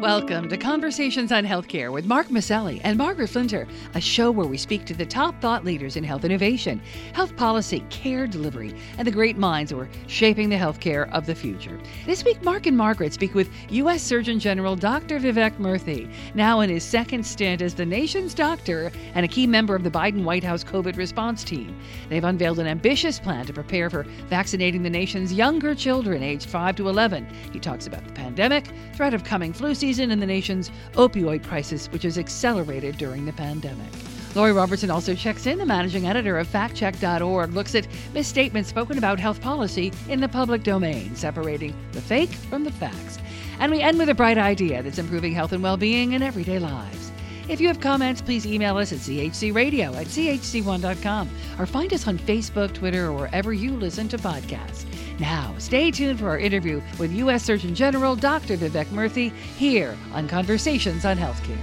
Welcome to Conversations on Healthcare with Mark Masselli and Margaret Flinter, a show where we speak to the top thought leaders in health innovation, health policy, care delivery, and the great minds who are shaping the healthcare of the future. This week, Mark and Margaret speak with U.S. Surgeon General Dr. Vivek Murthy, now in his second stint as the nation's doctor and a key member of the Biden White House COVID response team. They've unveiled an ambitious plan to prepare for vaccinating the nation's younger children aged 5 to 11. He talks about the pandemic, threat of coming flu season, season in the nation's opioid crisis, which has accelerated during the pandemic. Lori Robertson also checks in. The managing editor of factcheck.org looks at misstatements spoken about health policy in the public domain, separating the fake from the facts. And we end with a bright idea that's improving health and well being in everyday lives. If you have comments, please email us at chcradio at chc1.com or find us on Facebook, Twitter, or wherever you listen to podcasts. Now, stay tuned for our interview with U.S. Surgeon General Dr. Vivek Murthy here on Conversations on Healthcare.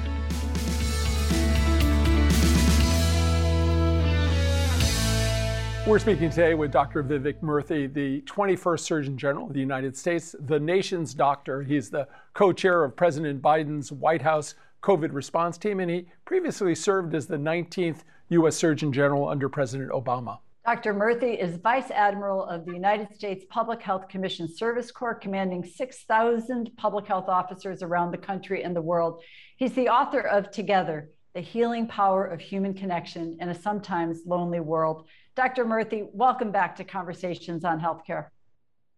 We're speaking today with Dr. Vivek Murthy, the 21st Surgeon General of the United States, the nation's doctor. He's the co chair of President Biden's White House COVID response team, and he previously served as the 19th U.S. Surgeon General under President Obama. Dr. Murthy is Vice Admiral of the United States Public Health Commission Service Corps, commanding 6,000 public health officers around the country and the world. He's the author of Together The Healing Power of Human Connection in a Sometimes Lonely World. Dr. Murthy, welcome back to Conversations on Healthcare.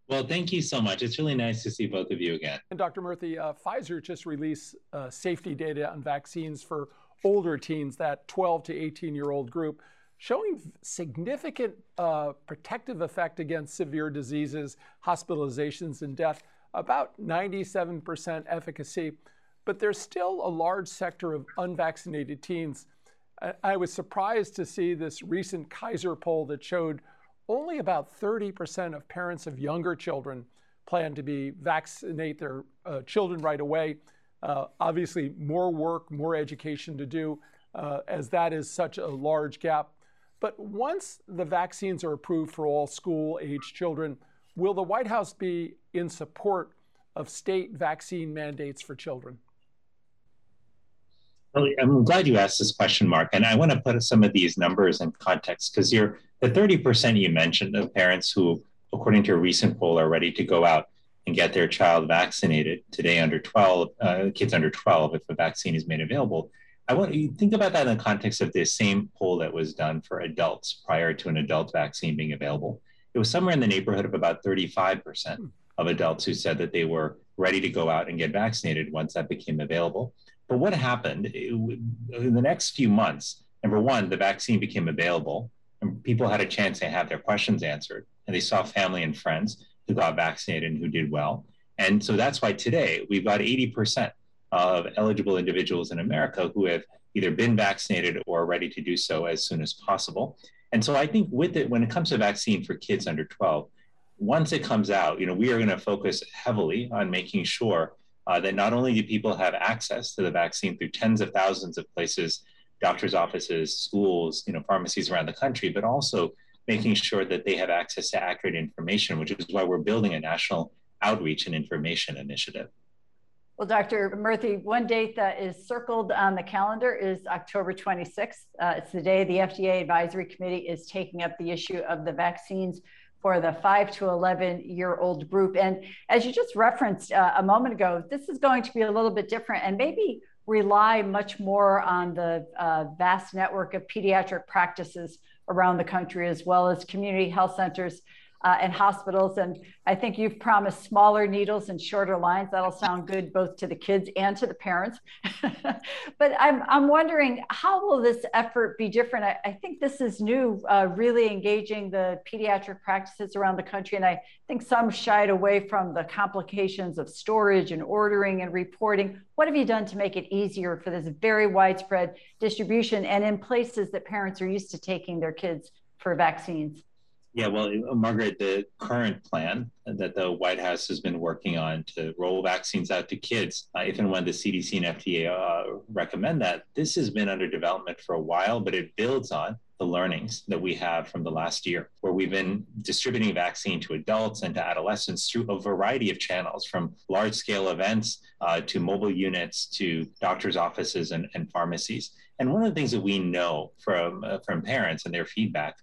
Well, thank you so much. It's really nice to see both of you again. And Dr. Murthy, uh, Pfizer just released uh, safety data on vaccines for older teens, that 12 to 18 year old group showing significant uh, protective effect against severe diseases, hospitalizations, and death, about 97% efficacy. But there's still a large sector of unvaccinated teens. I was surprised to see this recent Kaiser poll that showed only about 30% of parents of younger children plan to be vaccinate their uh, children right away. Uh, obviously, more work, more education to do, uh, as that is such a large gap. But once the vaccines are approved for all school age children, will the White House be in support of state vaccine mandates for children? I'm glad you asked this question, Mark. And I want to put some of these numbers in context because you're the 30% you mentioned of parents who, according to a recent poll, are ready to go out and get their child vaccinated today under 12, uh, kids under 12, if a vaccine is made available. I want you think about that in the context of the same poll that was done for adults prior to an adult vaccine being available. It was somewhere in the neighborhood of about 35% hmm. of adults who said that they were ready to go out and get vaccinated once that became available. But what happened in the next few months? Number one, the vaccine became available and people had a chance to have their questions answered. And they saw family and friends who got vaccinated and who did well. And so that's why today we've got 80% of eligible individuals in America who have either been vaccinated or are ready to do so as soon as possible. And so I think with it, when it comes to vaccine for kids under 12, once it comes out, you know, we are going to focus heavily on making sure uh, that not only do people have access to the vaccine through tens of thousands of places, doctors' offices, schools, you know, pharmacies around the country, but also making sure that they have access to accurate information, which is why we're building a national outreach and information initiative. Well, Dr. Murthy, one date that is circled on the calendar is October 26th. Uh, it's the day the FDA Advisory Committee is taking up the issue of the vaccines for the 5 to 11 year old group. And as you just referenced uh, a moment ago, this is going to be a little bit different and maybe rely much more on the uh, vast network of pediatric practices around the country, as well as community health centers uh, and hospitals. And I think you've promised smaller needles and shorter lines. That'll sound good both to the kids and to the parents. but I'm, I'm wondering how will this effort be different? I, I think this is new, uh, really engaging the pediatric practices around the country. And I think some shied away from the complications of storage and ordering and reporting. What have you done to make it easier for this very widespread distribution and in places that parents are used to taking their kids for vaccines? Yeah, well, Margaret, the current plan that the White House has been working on to roll vaccines out to kids, uh, if and when the CDC and FDA uh, recommend that, this has been under development for a while, but it builds on the learnings that we have from the last year, where we've been distributing vaccine to adults and to adolescents through a variety of channels, from large scale events uh, to mobile units to doctors' offices and, and, pharmacies. And one of the things that we know from, uh, from parents and their feedback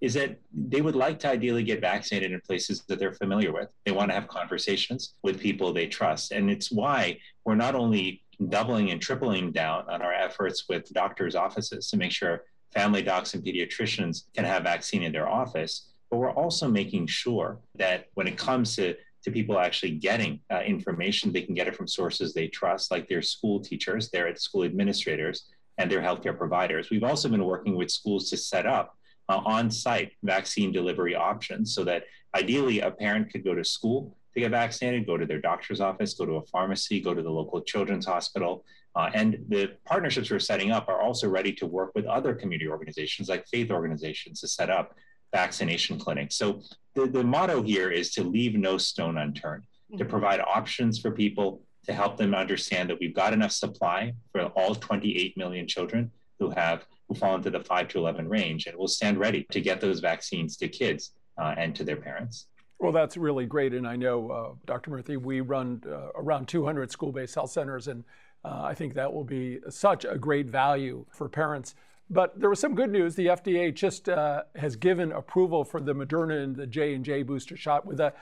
is that they would like to ideally get vaccinated in places that they're familiar with. They want to have conversations with people they trust. And it's why we're not only doubling and tripling down on our efforts with doctors' offices to make sure family docs and pediatricians can have vaccine in their office, but we're also making sure that when it comes to to people actually getting uh, information, they can get it from sources they trust, like their school teachers, their school administrators, and their healthcare providers. We've also been working with schools to set up uh, on-site vaccine delivery options so that ideally a parent could go to school to get vaccinated, go to their doctor's office, go to a pharmacy, go to the local children's hospital. Uh, and the partnerships we're setting up are also ready to work with other community organizations like faith organizations to set up vaccination clinics. So the, the motto here is to leave no stone unturned, mm-hmm. to provide options for people to help them understand that we've got enough supply for all 28 million children who have who fall into the 5 to 11 range and we'll stand ready to get those vaccines to kids uh, and to their parents. Well, that's really great. And I know, uh, Dr. Murthy, we run uh, around 200 school based health centers, and uh, I think that will be such a great value for parents. But there was some good news. The FDA just uh, has given approval for the Moderna and the J and J booster shot with a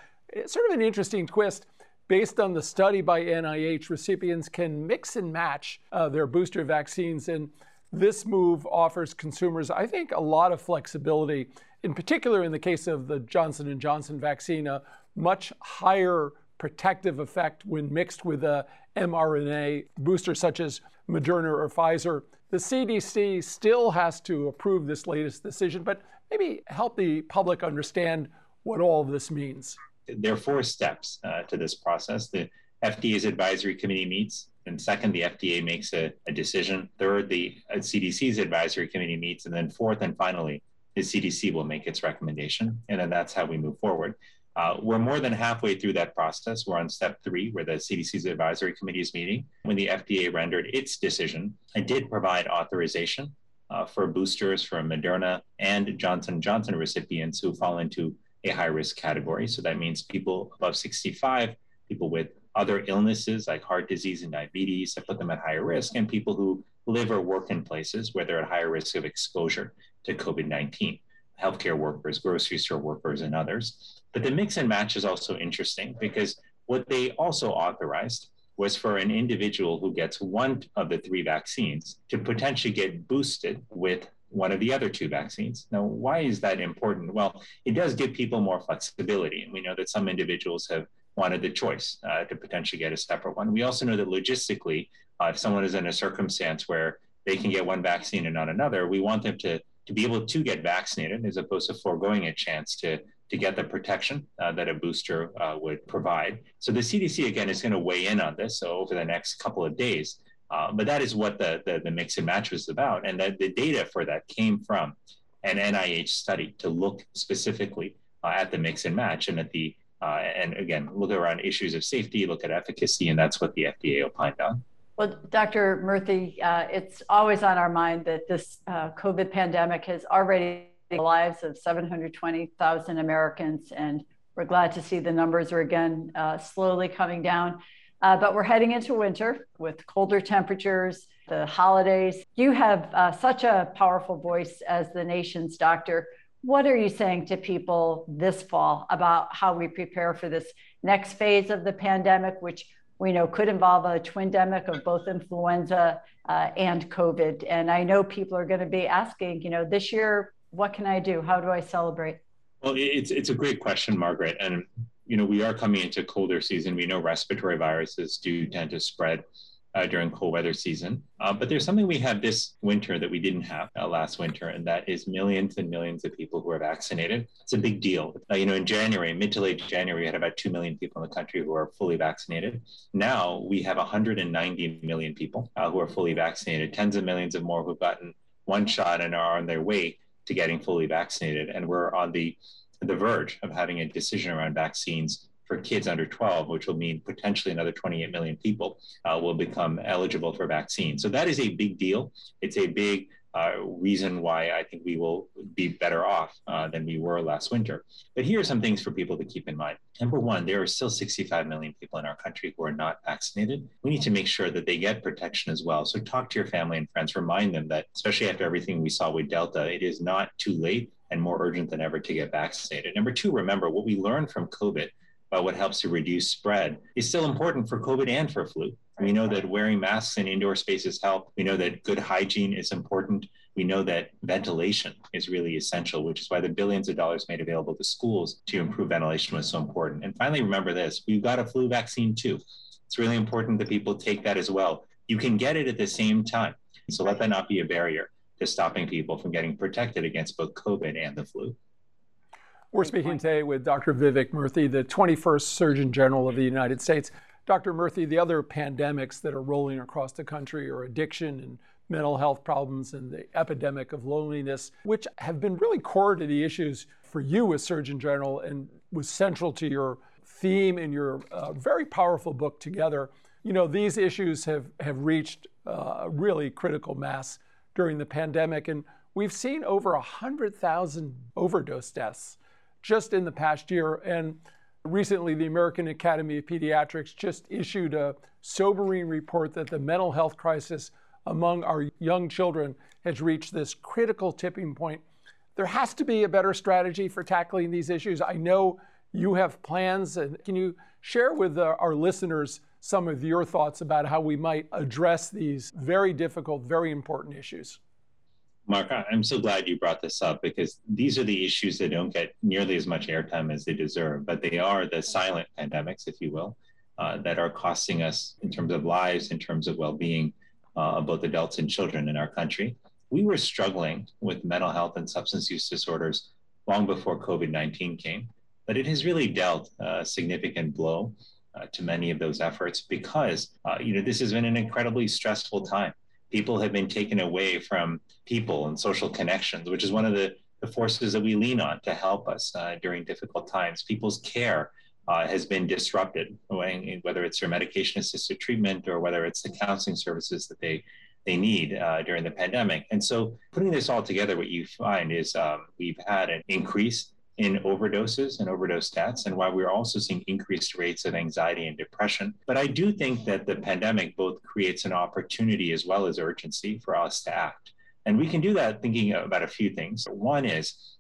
sort of an interesting twist. Based on the study by NIH, recipients can mix and match uh, their booster vaccines, and this move offers consumers, I think, a lot of flexibility. In particular, in the case of the Johnson & Johnson vaccine, a much higher protective effect when mixed with a mRNA booster such as Moderna or Pfizer. The CDC still has to approve this latest decision, but maybe help the public understand what all of this means. There are four steps uh, to this process. The FDA's advisory committee meets and second, the FDA makes a, a decision. Third, the uh, CDC's advisory committee meets. And then fourth and finally, the CDC will make its recommendation. And then that's how we move forward. Uh, we're more than halfway through that process. We're on step three, where the CDC's advisory committee is meeting. When the FDA rendered its decision, it did provide authorization uh, for boosters for Moderna and Johnson Johnson recipients who fall into a high risk category. So that means people above 65, people with other illnesses like heart disease and diabetes that put them at higher risk, and people who live or work in places where they're at higher risk of exposure to COVID 19, healthcare workers, grocery store workers, and others. But the mix and match is also interesting because what they also authorized was for an individual who gets one of the three vaccines to potentially get boosted with one of the other two vaccines. Now, why is that important? Well, it does give people more flexibility. And we know that some individuals have wanted the choice uh, to potentially get a separate one. We also know that logistically, uh, if someone is in a circumstance where they can get one vaccine and not another, we want them to, to be able to get vaccinated as opposed to foregoing a chance to, to get the protection uh, that a booster uh, would provide. So the CDC, again, is going to weigh in on this so over the next couple of days. Uh, but that is what the, the, the, mix and match was about. And that the data for that came from an NIH study to look specifically uh, at the mix and match and at the uh, and again, look around issues of safety, look at efficacy, and that's what the FDA opined on. Well, Dr. Murthy, uh, it's always on our mind that this uh, COVID pandemic has already the lives of 720,000 Americans, and we're glad to see the numbers are again uh, slowly coming down. Uh, but we're heading into winter with colder temperatures, the holidays. You have uh, such a powerful voice as the nation's doctor what are you saying to people this fall about how we prepare for this next phase of the pandemic, which we know could involve a twindemic of both influenza uh, and COVID? And I know people are going to be asking, you know, this year, what can I do? How do I celebrate? Well, it's it's a great question, Margaret. And you know, we are coming into colder season. We know respiratory viruses do tend to spread uh, during cold weather season. Uh, but there's something we have this winter that we didn't have uh, last winter, and that is millions and millions of people who are vaccinated. It's a big deal. Uh, you know, in January, mid to late January, we had about 2 million people in the country who are fully vaccinated. Now we have 190 million people uh, who are fully vaccinated, tens of millions of more who've gotten one shot and are on their way to getting fully vaccinated. And we're on the the verge of having a decision around vaccines for kids under 12, which will mean potentially another 28 million people uh, will become eligible for vaccine. So that is a big deal. It's a big uh, reason why I think we will be better off uh, than we were last winter. But here are some things for people to keep in mind. Number one, there are still 65 million people in our country who are not vaccinated. We need to make sure that they get protection as well. So talk to your family and friends, remind them that, especially after everything we saw with Delta, it is not too late and more urgent than ever to get vaccinated. Number two, remember what we learned from COVID about what helps to reduce spread is still important for COVID and for flu. We know that wearing masks in indoor spaces help. We know that good hygiene is important. We know that ventilation is really essential, which is why the billions of dollars made available to schools to improve ventilation was so important. And finally, remember this we've got a flu vaccine too. It's really important that people take that as well. You can get it at the same time. So let that not be a barrier to stopping people from getting protected against both COVID and the flu. We're speaking today with Dr. Vivek Murthy, the 21st Surgeon General of the United States. Dr. Murthy, the other pandemics that are rolling across the country are addiction and mental health problems and the epidemic of loneliness, which have been really core to the issues for you as Surgeon General and was central to your theme in your uh, very powerful book together. You know, these issues have, have reached uh, a really critical mass during the pandemic, and we've seen over 100,000 overdose deaths just in the past year. And recently, the American Academy of Pediatrics just issued a sobering report that the mental health crisis among our young children has reached this critical tipping point. There has to be a better strategy for tackling these issues. I know you have plans, and can you share with uh, our listeners some of your thoughts about how we might address these very difficult, very important issues? Mark, I'm so glad you brought this up because these are the issues that don't get nearly as much airtime as they deserve, but they are the silent pandemics, if you will, uh, that are costing us in terms of lives, in terms of well being uh, of both adults and children in our country. We were struggling with mental health and substance use disorders long before COVID 19 came, but it has really dealt a significant blow uh, to many of those efforts because uh, you know this has been an incredibly stressful time people have been taken away from people and social connections, which is one of the, the forces that we lean on to help us uh, during difficult times. People's care uh, has been disrupted, whether it's their medication assisted treatment or whether it's the counseling services that they they need uh, during the pandemic. And so, putting this all together, what you find is um, we've had an increase in overdoses and overdose deaths, and why we're also seeing increased rates of anxiety and depression. But I do think that the pandemic both creates an opportunity as well as urgency for us to act. And we can do that thinking about a few things. One is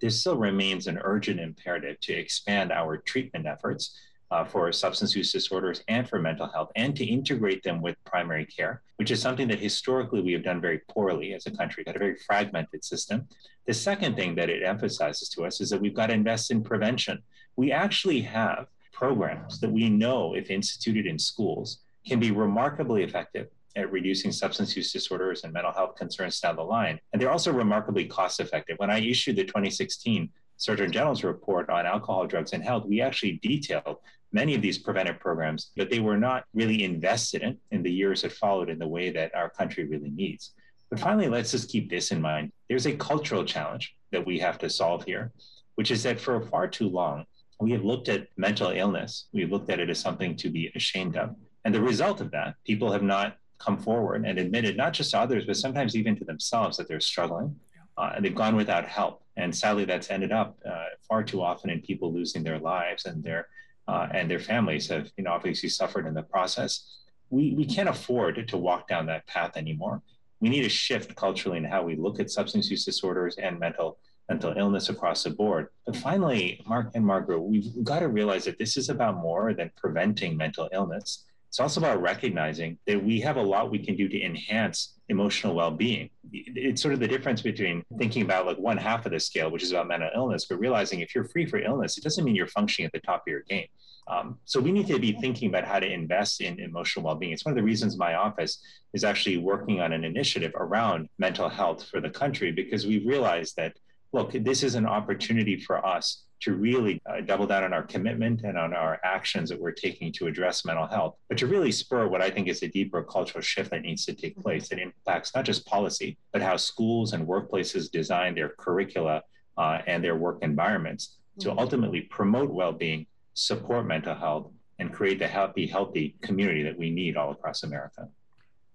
there still remains an urgent imperative to expand our treatment efforts uh, for substance use disorders and for mental health, and to integrate them with primary care, which is something that historically we have done very poorly as a country, got a very fragmented system. The second thing that it emphasizes to us is that we've got to invest in prevention. We actually have programs that we know, if instituted in schools, can be remarkably effective at reducing substance use disorders and mental health concerns down the line. And they're also remarkably cost effective. When I issued the 2016 Surgeon General's report on alcohol, drugs, and health, we actually detailed many of these preventive programs, but they were not really invested in in the years that followed in the way that our country really needs. But finally, let's just keep this in mind. There's a cultural challenge that we have to solve here, which is that for far too long, we have looked at mental illness, we've looked at it as something to be ashamed of. And the result of that, people have not come forward and admitted, not just to others, but sometimes even to themselves, that they're struggling. Uh, and they've gone without help. And sadly, that's ended up uh, far too often in people losing their lives and their uh, and their families have, you know, obviously suffered in the process. We, we can't afford to walk down that path anymore. We need to shift culturally in how we look at substance use disorders and mental mental illness across the board. But finally, Mark and Margaret, we've got to realize that this is about more than preventing mental illness. It's also about recognizing that we have a lot we can do to enhance emotional well-being. It's sort of the difference between thinking about like one half of the scale, which is about mental illness, but realizing if you're free for illness, it doesn't mean you're functioning at the top of your game. Um, so we need to be thinking about how to invest in emotional well-being. It's one of the reasons my office is actually working on an initiative around mental health for the country because we realize that look, this is an opportunity for us to really uh, double down on our commitment and on our actions that we're taking to address mental health, but to really spur what I think is a deeper cultural shift that needs to take place that impacts not just policy, but how schools and workplaces design their curricula uh, and their work environments to mm-hmm. ultimately promote well-being, support mental health, and create the happy, healthy community that we need all across America.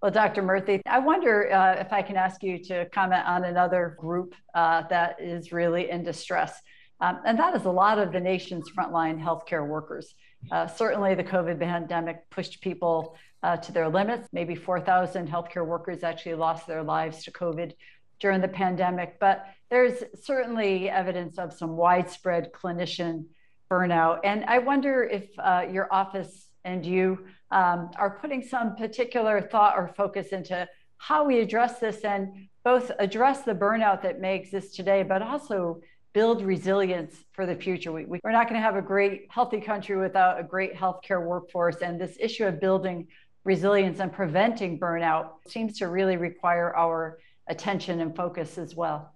Well, Dr. Murthy, I wonder uh, if I can ask you to comment on another group uh, that is really in distress. Um, and that is a lot of the nation's frontline healthcare workers. Uh, certainly, the COVID pandemic pushed people uh, to their limits. Maybe 4,000 healthcare workers actually lost their lives to COVID during the pandemic. But there's certainly evidence of some widespread clinician burnout. And I wonder if uh, your office and you um, are putting some particular thought or focus into how we address this and both address the burnout that may exist today, but also build resilience for the future. We, we, are not going to have a great, healthy country without a great healthcare workforce. And this issue of building resilience and preventing burnout seems to really require our attention and focus as well.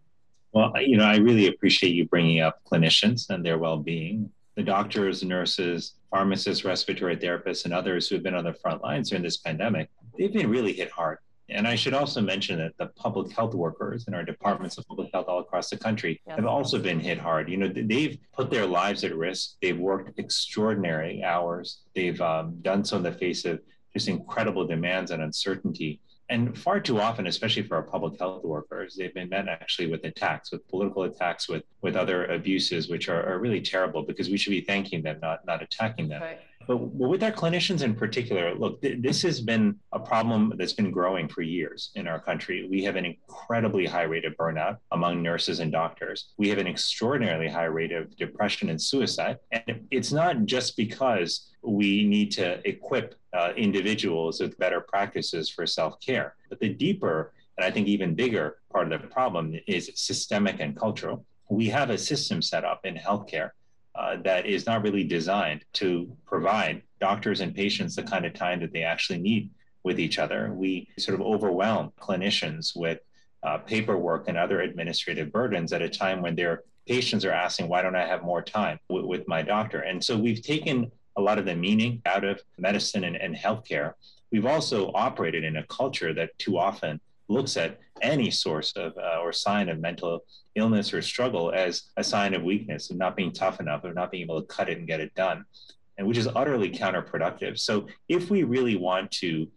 Well, you know, I really appreciate you bringing up clinicians and their well being the doctors, nurses, pharmacists, respiratory therapists, and others who have been on the front lines during this pandemic, they've been really hit hard. And I should also mention that the public health workers in our departments of public health all across the country yes. have also been hit hard. You know, they've put their lives at risk. They've worked extraordinary hours. They've um, done so in the face of just incredible demands and uncertainty. And far too often, especially for our public health workers, they've been met actually with attacks, with political attacks, with with other abuses, which are, are really terrible because we should be thanking them, not not attacking them. Right. But, with our clinicians in particular, look, th- this has been a problem that's been growing for years in our country. We have an incredibly high rate of burnout among nurses and doctors. We have an extraordinarily high rate of depression and suicide. And it's not just because we need to equip uh, individuals with better practices for self care, but the deeper and I think even bigger part of the problem is systemic and cultural. We have a system set up in healthcare uh, that is not really designed to provide doctors and patients the kind of time that they actually need with each other. We sort of overwhelm clinicians with uh, paperwork and other administrative burdens at a time when their patients are asking, why don't I have more time w- with my doctor? And so we've taken a lot of the meaning out of medicine and, and healthcare. We've also operated in a culture that too often looks at any source of uh, or sign of mental illness or struggle as a sign of weakness, of not being tough enough, of not being able to cut it and get it done, and which is utterly counterproductive. So, if we really want to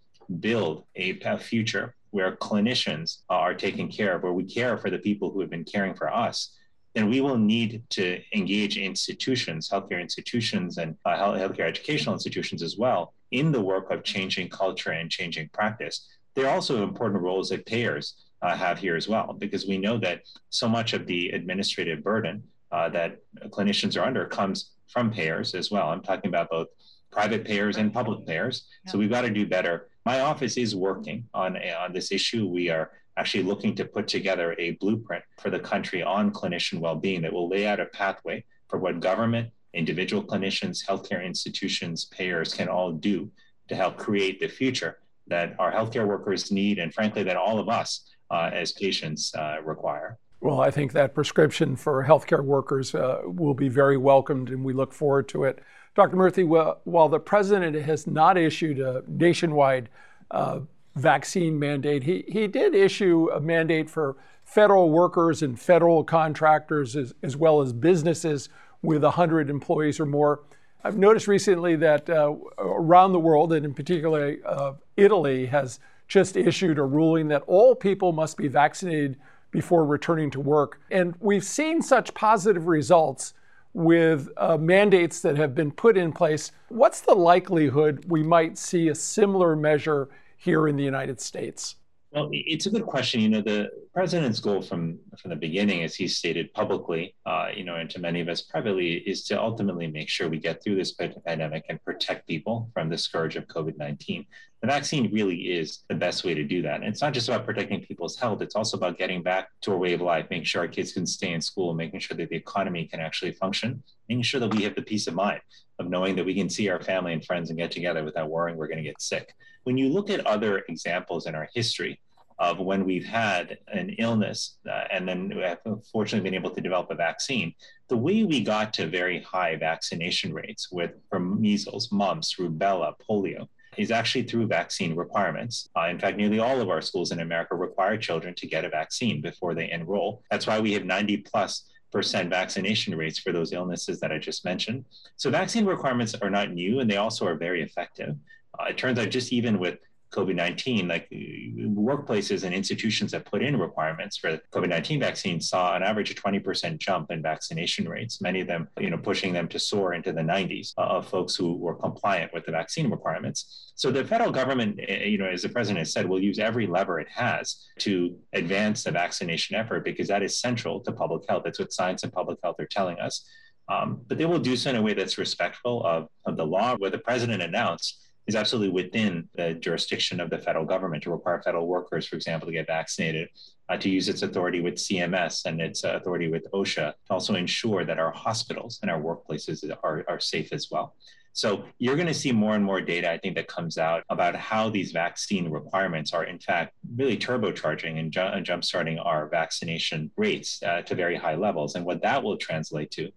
build a, a future where clinicians are taken care of, where we care for the people who have been caring for us, then we will need to engage institutions, healthcare institutions, and uh, healthcare educational institutions as well, in the work of changing culture and changing practice. There are also important roles that payers uh, have here as well, because we know that so much of the administrative burden uh, that clinicians are under comes from payers as well. I'm talking about both private payers and public payers. So we've got to do better. My office is working on, on this issue. We are actually looking to put together a blueprint for the country on clinician well-being that will lay out a pathway for what government, individual clinicians, healthcare institutions, payers can all do to help create the future that our healthcare workers need, and frankly, that all of us uh, as patients uh, require. Well, I think that prescription for healthcare workers uh, will be very welcomed, and we look forward to it. Dr. Murthy, well, while the president has not issued a nationwide uh, vaccine mandate, he, he did issue a mandate for federal workers and federal contractors, as, as well as businesses with 100 employees or more. I've noticed recently that uh, around the world, and in particular uh, Italy, has just issued a ruling that all people must be vaccinated before returning to work. And we've seen such positive results with uh, mandates that have been put in place. What's the likelihood we might see a similar measure here in the United States? Well, it's a good question. You know, the president's goal from from the beginning, as he stated publicly, uh, you know, and to many of us privately, is to ultimately make sure we get through this pandemic and protect people from the scourge of COVID nineteen. The vaccine really is the best way to do that. And it's not just about protecting people's health; it's also about getting back to our way of life, making sure our kids can stay in school, making sure that the economy can actually function, making sure that we have the peace of mind of knowing that we can see our family and friends and get together without worrying we're going to get sick. When you look at other examples in our history of when we've had an illness uh, and then have fortunately been able to develop a vaccine, the way we got to very high vaccination rates with from measles, mumps, rubella, polio is actually through vaccine requirements. Uh, in fact, nearly all of our schools in America require children to get a vaccine before they enroll. That's why we have 90 plus vaccination rates for those illnesses that I just mentioned. So vaccine requirements are not new and they also are very effective. Uh, it turns out just even with COVID 19, like workplaces and institutions that put in requirements for COVID 19 vaccines saw an average of 20% jump in vaccination rates, many of them, you know, pushing them to soar into the 90s uh, of folks who were compliant with the vaccine requirements. So the federal government, eh, eh, you know, as the president has said, will use every lever it has to advance the vaccination effort because that is central to public health. That's what science and public health are telling us. Um, but they will do so in a way that's respectful of, of the law. What the president announced is absolutely within the jurisdiction of the federal government to require federal workers, for example, to get vaccinated, uh, to use its authority with CMS and its uh, authority with OSHA to also ensure that our hospitals and our workplaces are, are safe as well. So you're going to see more and more data, I think, that comes out about how these vaccine requirements are, in fact, really turbocharging and, ju- and jumpstarting our vaccination rates uh, to very high levels. And what that will translate to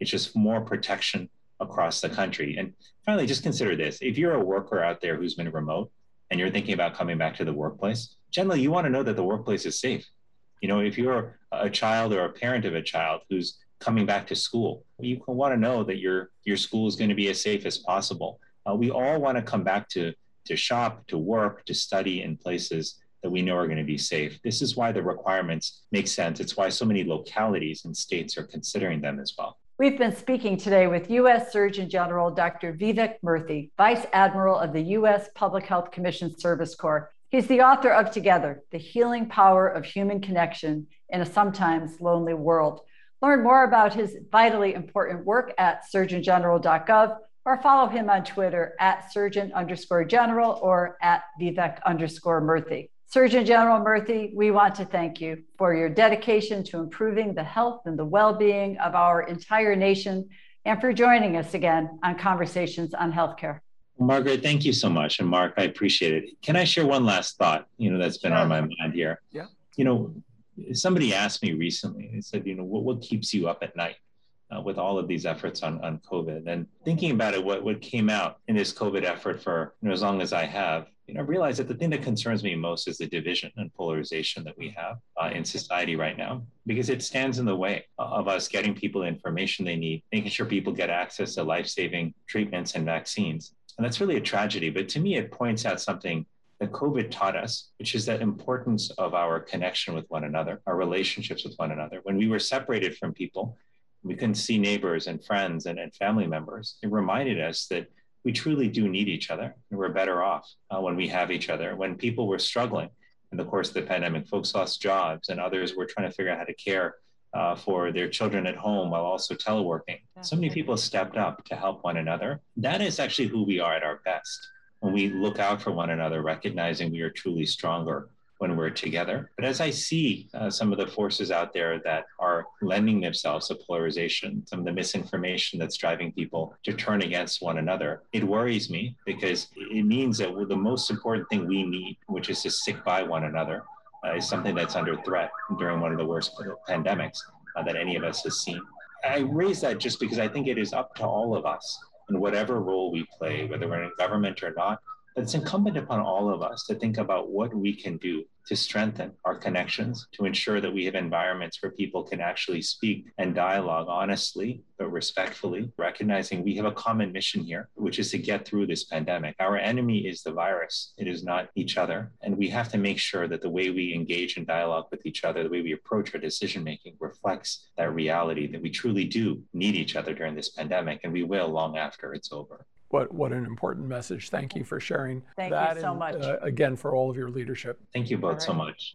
is just more protection across the country. And finally, just consider this if you're a worker out there who's been remote and you're thinking about coming back to the workplace, generally you want to know that the workplace is safe. You know, if you're a child or a parent of a child who's coming back to school, you want to know that your your school is going to be as safe as possible. Uh, we all want to come back to to shop, to work, to study in places that we know are going to be safe. This is why the requirements make sense. It's why so many localities and states are considering them as well. We've been speaking today with U.S. Surgeon General Dr. Vivek Murthy, Vice Admiral of the U.S. Public Health Commission Service Corps. He's the author of Together The Healing Power of Human Connection in a Sometimes Lonely World. Learn more about his vitally important work at surgeongeneral.gov or follow him on Twitter at surgeon underscore general or at Vivek underscore Murthy. Surgeon General Murthy, we want to thank you for your dedication to improving the health and the well being of our entire nation and for joining us again on Conversations on Healthcare. Margaret, thank you so much. And Mark, I appreciate it. Can I share one last thought, you know, that's been sure. on my mind here? Yeah. You know, somebody asked me recently, they said, you know, what, what keeps you up at night? Uh, with all of these efforts on, on COVID. And thinking about it, what, what came out in this COVID effort for you know, as long as I have you know, realize that the thing that concerns me most is the division and polarization that we have uh, in society right now, because it stands in the way of us getting people the information they need, making sure people get access to life saving treatments and vaccines. And that's really a tragedy. But to me, it points out something that COVID taught us, which is that importance of our connection with one another, our relationships with one another. When we were separated from people, we couldn't see neighbors and friends and, and family members. It reminded us that we truly do need each other and we're better off uh, when we have each other. When people were struggling in the course of the pandemic, folks lost jobs and others were trying to figure out how to care uh, for their children at home while also teleworking. So many people stepped up to help one another. That is actually who we are at our best when we look out for one another, recognizing we are truly stronger when we're together. But as I see uh, some of the forces out there that are lending themselves to polarization, some of the misinformation that's driving people to turn against one another, it worries me because it means that the most important thing we need, which is to stick by one another, uh, is something that's under threat during one of the worst pandemics uh, that any of us has seen. I raise that just because I think it is up to all of us in whatever role we play, whether we're in government or not, it's incumbent upon all of us to think about what we can do to strengthen our connections, to ensure that we have environments where people can actually speak and dialogue honestly, but respectfully, recognizing we have a common mission here, which is to get through this pandemic. Our enemy is the virus, it is not each other. And we have to make sure that the way we engage in dialogue with each other, the way we approach our decision making reflects that reality that we truly do need each other during this pandemic, and we will long after it's over what what an important message. Thank you for sharing Thank that. you so and, much. Uh, again, for all of your leadership. Thank you both right. so much.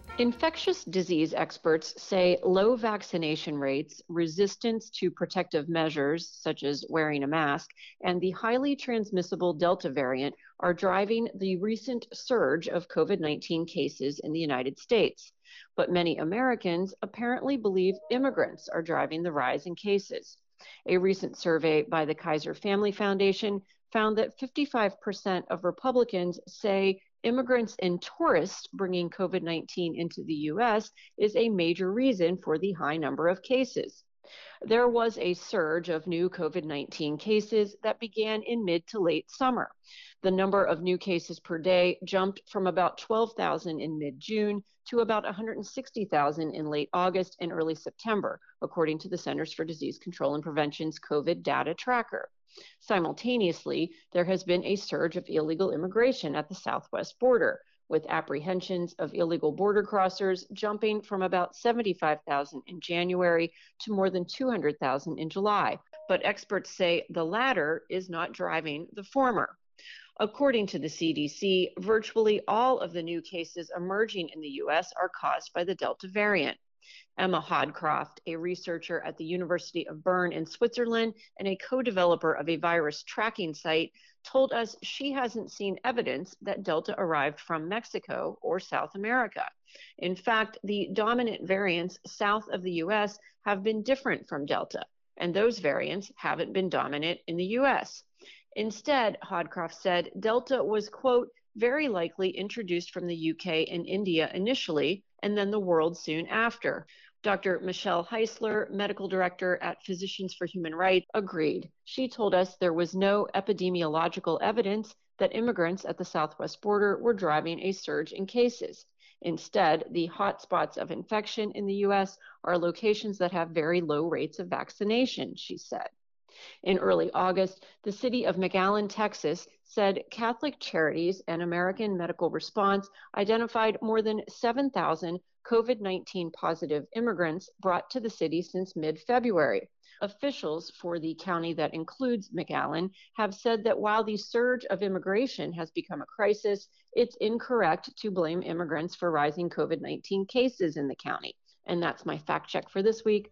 Infectious disease experts say low vaccination rates, resistance to protective measures such as wearing a mask, and the highly transmissible Delta variant are driving the recent surge of COVID 19 cases in the United States. But many Americans apparently believe immigrants are driving the rise in cases. A recent survey by the Kaiser Family Foundation found that 55% of Republicans say immigrants and tourists bringing COVID 19 into the US is a major reason for the high number of cases. There was a surge of new COVID 19 cases that began in mid to late summer. The number of new cases per day jumped from about 12,000 in mid June to about 160,000 in late August and early September, according to the Centers for Disease Control and Prevention's COVID data tracker. Simultaneously, there has been a surge of illegal immigration at the southwest border, with apprehensions of illegal border crossers jumping from about 75,000 in January to more than 200,000 in July. But experts say the latter is not driving the former. According to the CDC, virtually all of the new cases emerging in the US are caused by the Delta variant. Emma Hodcroft, a researcher at the University of Bern in Switzerland and a co developer of a virus tracking site, told us she hasn't seen evidence that Delta arrived from Mexico or South America. In fact, the dominant variants south of the US have been different from Delta, and those variants haven't been dominant in the US. Instead, Hodcroft said Delta was, quote, very likely introduced from the UK and India initially, and then the world soon after. Dr. Michelle Heisler, medical director at Physicians for Human Rights, agreed. She told us there was no epidemiological evidence that immigrants at the southwest border were driving a surge in cases. Instead, the hotspots of infection in the US are locations that have very low rates of vaccination, she said. In early August, the city of McAllen, Texas, said Catholic Charities and American Medical Response identified more than 7,000 COVID 19 positive immigrants brought to the city since mid February. Officials for the county that includes McAllen have said that while the surge of immigration has become a crisis, it's incorrect to blame immigrants for rising COVID 19 cases in the county. And that's my fact check for this week.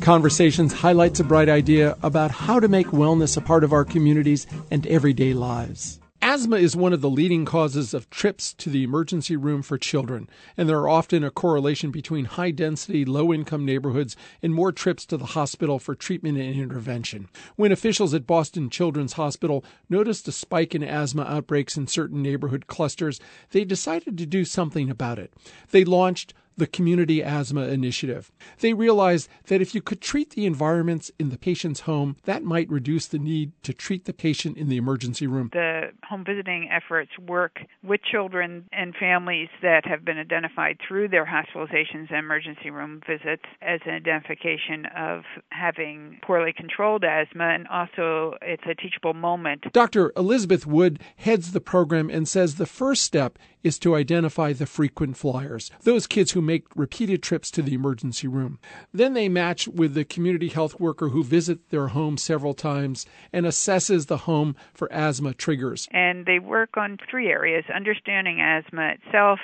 Conversations highlights a bright idea about how to make wellness a part of our communities and everyday lives. Asthma is one of the leading causes of trips to the emergency room for children, and there are often a correlation between high density, low income neighborhoods and more trips to the hospital for treatment and intervention. When officials at Boston Children's Hospital noticed a spike in asthma outbreaks in certain neighborhood clusters, they decided to do something about it. They launched the Community Asthma Initiative. They realized that if you could treat the environments in the patient's home, that might reduce the need to treat the patient in the emergency room. The home visiting efforts work with children and families that have been identified through their hospitalizations and emergency room visits as an identification of having poorly controlled asthma, and also it's a teachable moment. Dr. Elizabeth Wood heads the program and says the first step is to identify the frequent flyers, those kids who make repeated trips to the emergency room. Then they match with the community health worker who visits their home several times and assesses the home for asthma triggers. And they work on three areas understanding asthma itself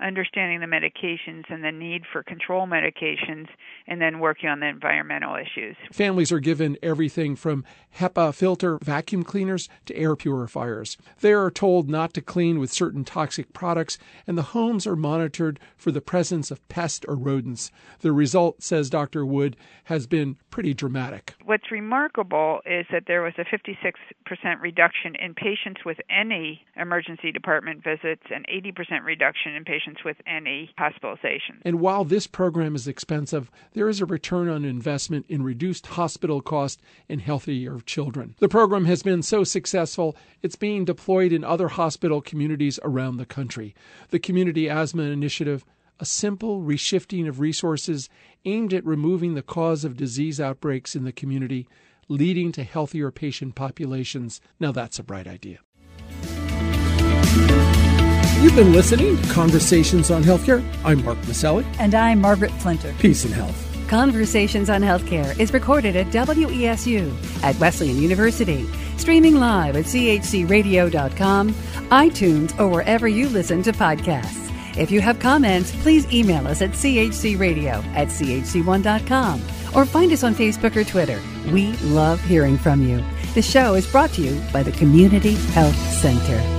understanding the medications and the need for control medications, and then working on the environmental issues. Families are given everything from HEPA filter vacuum cleaners to air purifiers. They are told not to clean with certain toxic products, and the homes are monitored for the presence of pests or rodents. The result, says Dr. Wood, has been pretty dramatic. What's remarkable is that there was a 56% reduction in patients with any emergency department visits and 80% reduction in patients patients with any hospitalization. And while this program is expensive, there is a return on investment in reduced hospital cost and healthier children. The program has been so successful, it's being deployed in other hospital communities around the country. The Community Asthma Initiative a simple reshifting of resources aimed at removing the cause of disease outbreaks in the community, leading to healthier patient populations. Now that's a bright idea. You've been listening to Conversations on Healthcare. I'm Mark Masselli. And I'm Margaret Flinter. Peace and health. Conversations on Healthcare is recorded at WESU at Wesleyan University, streaming live at chcradio.com, iTunes, or wherever you listen to podcasts. If you have comments, please email us at chcradio at chc1.com or find us on Facebook or Twitter. We love hearing from you. The show is brought to you by the Community Health Center.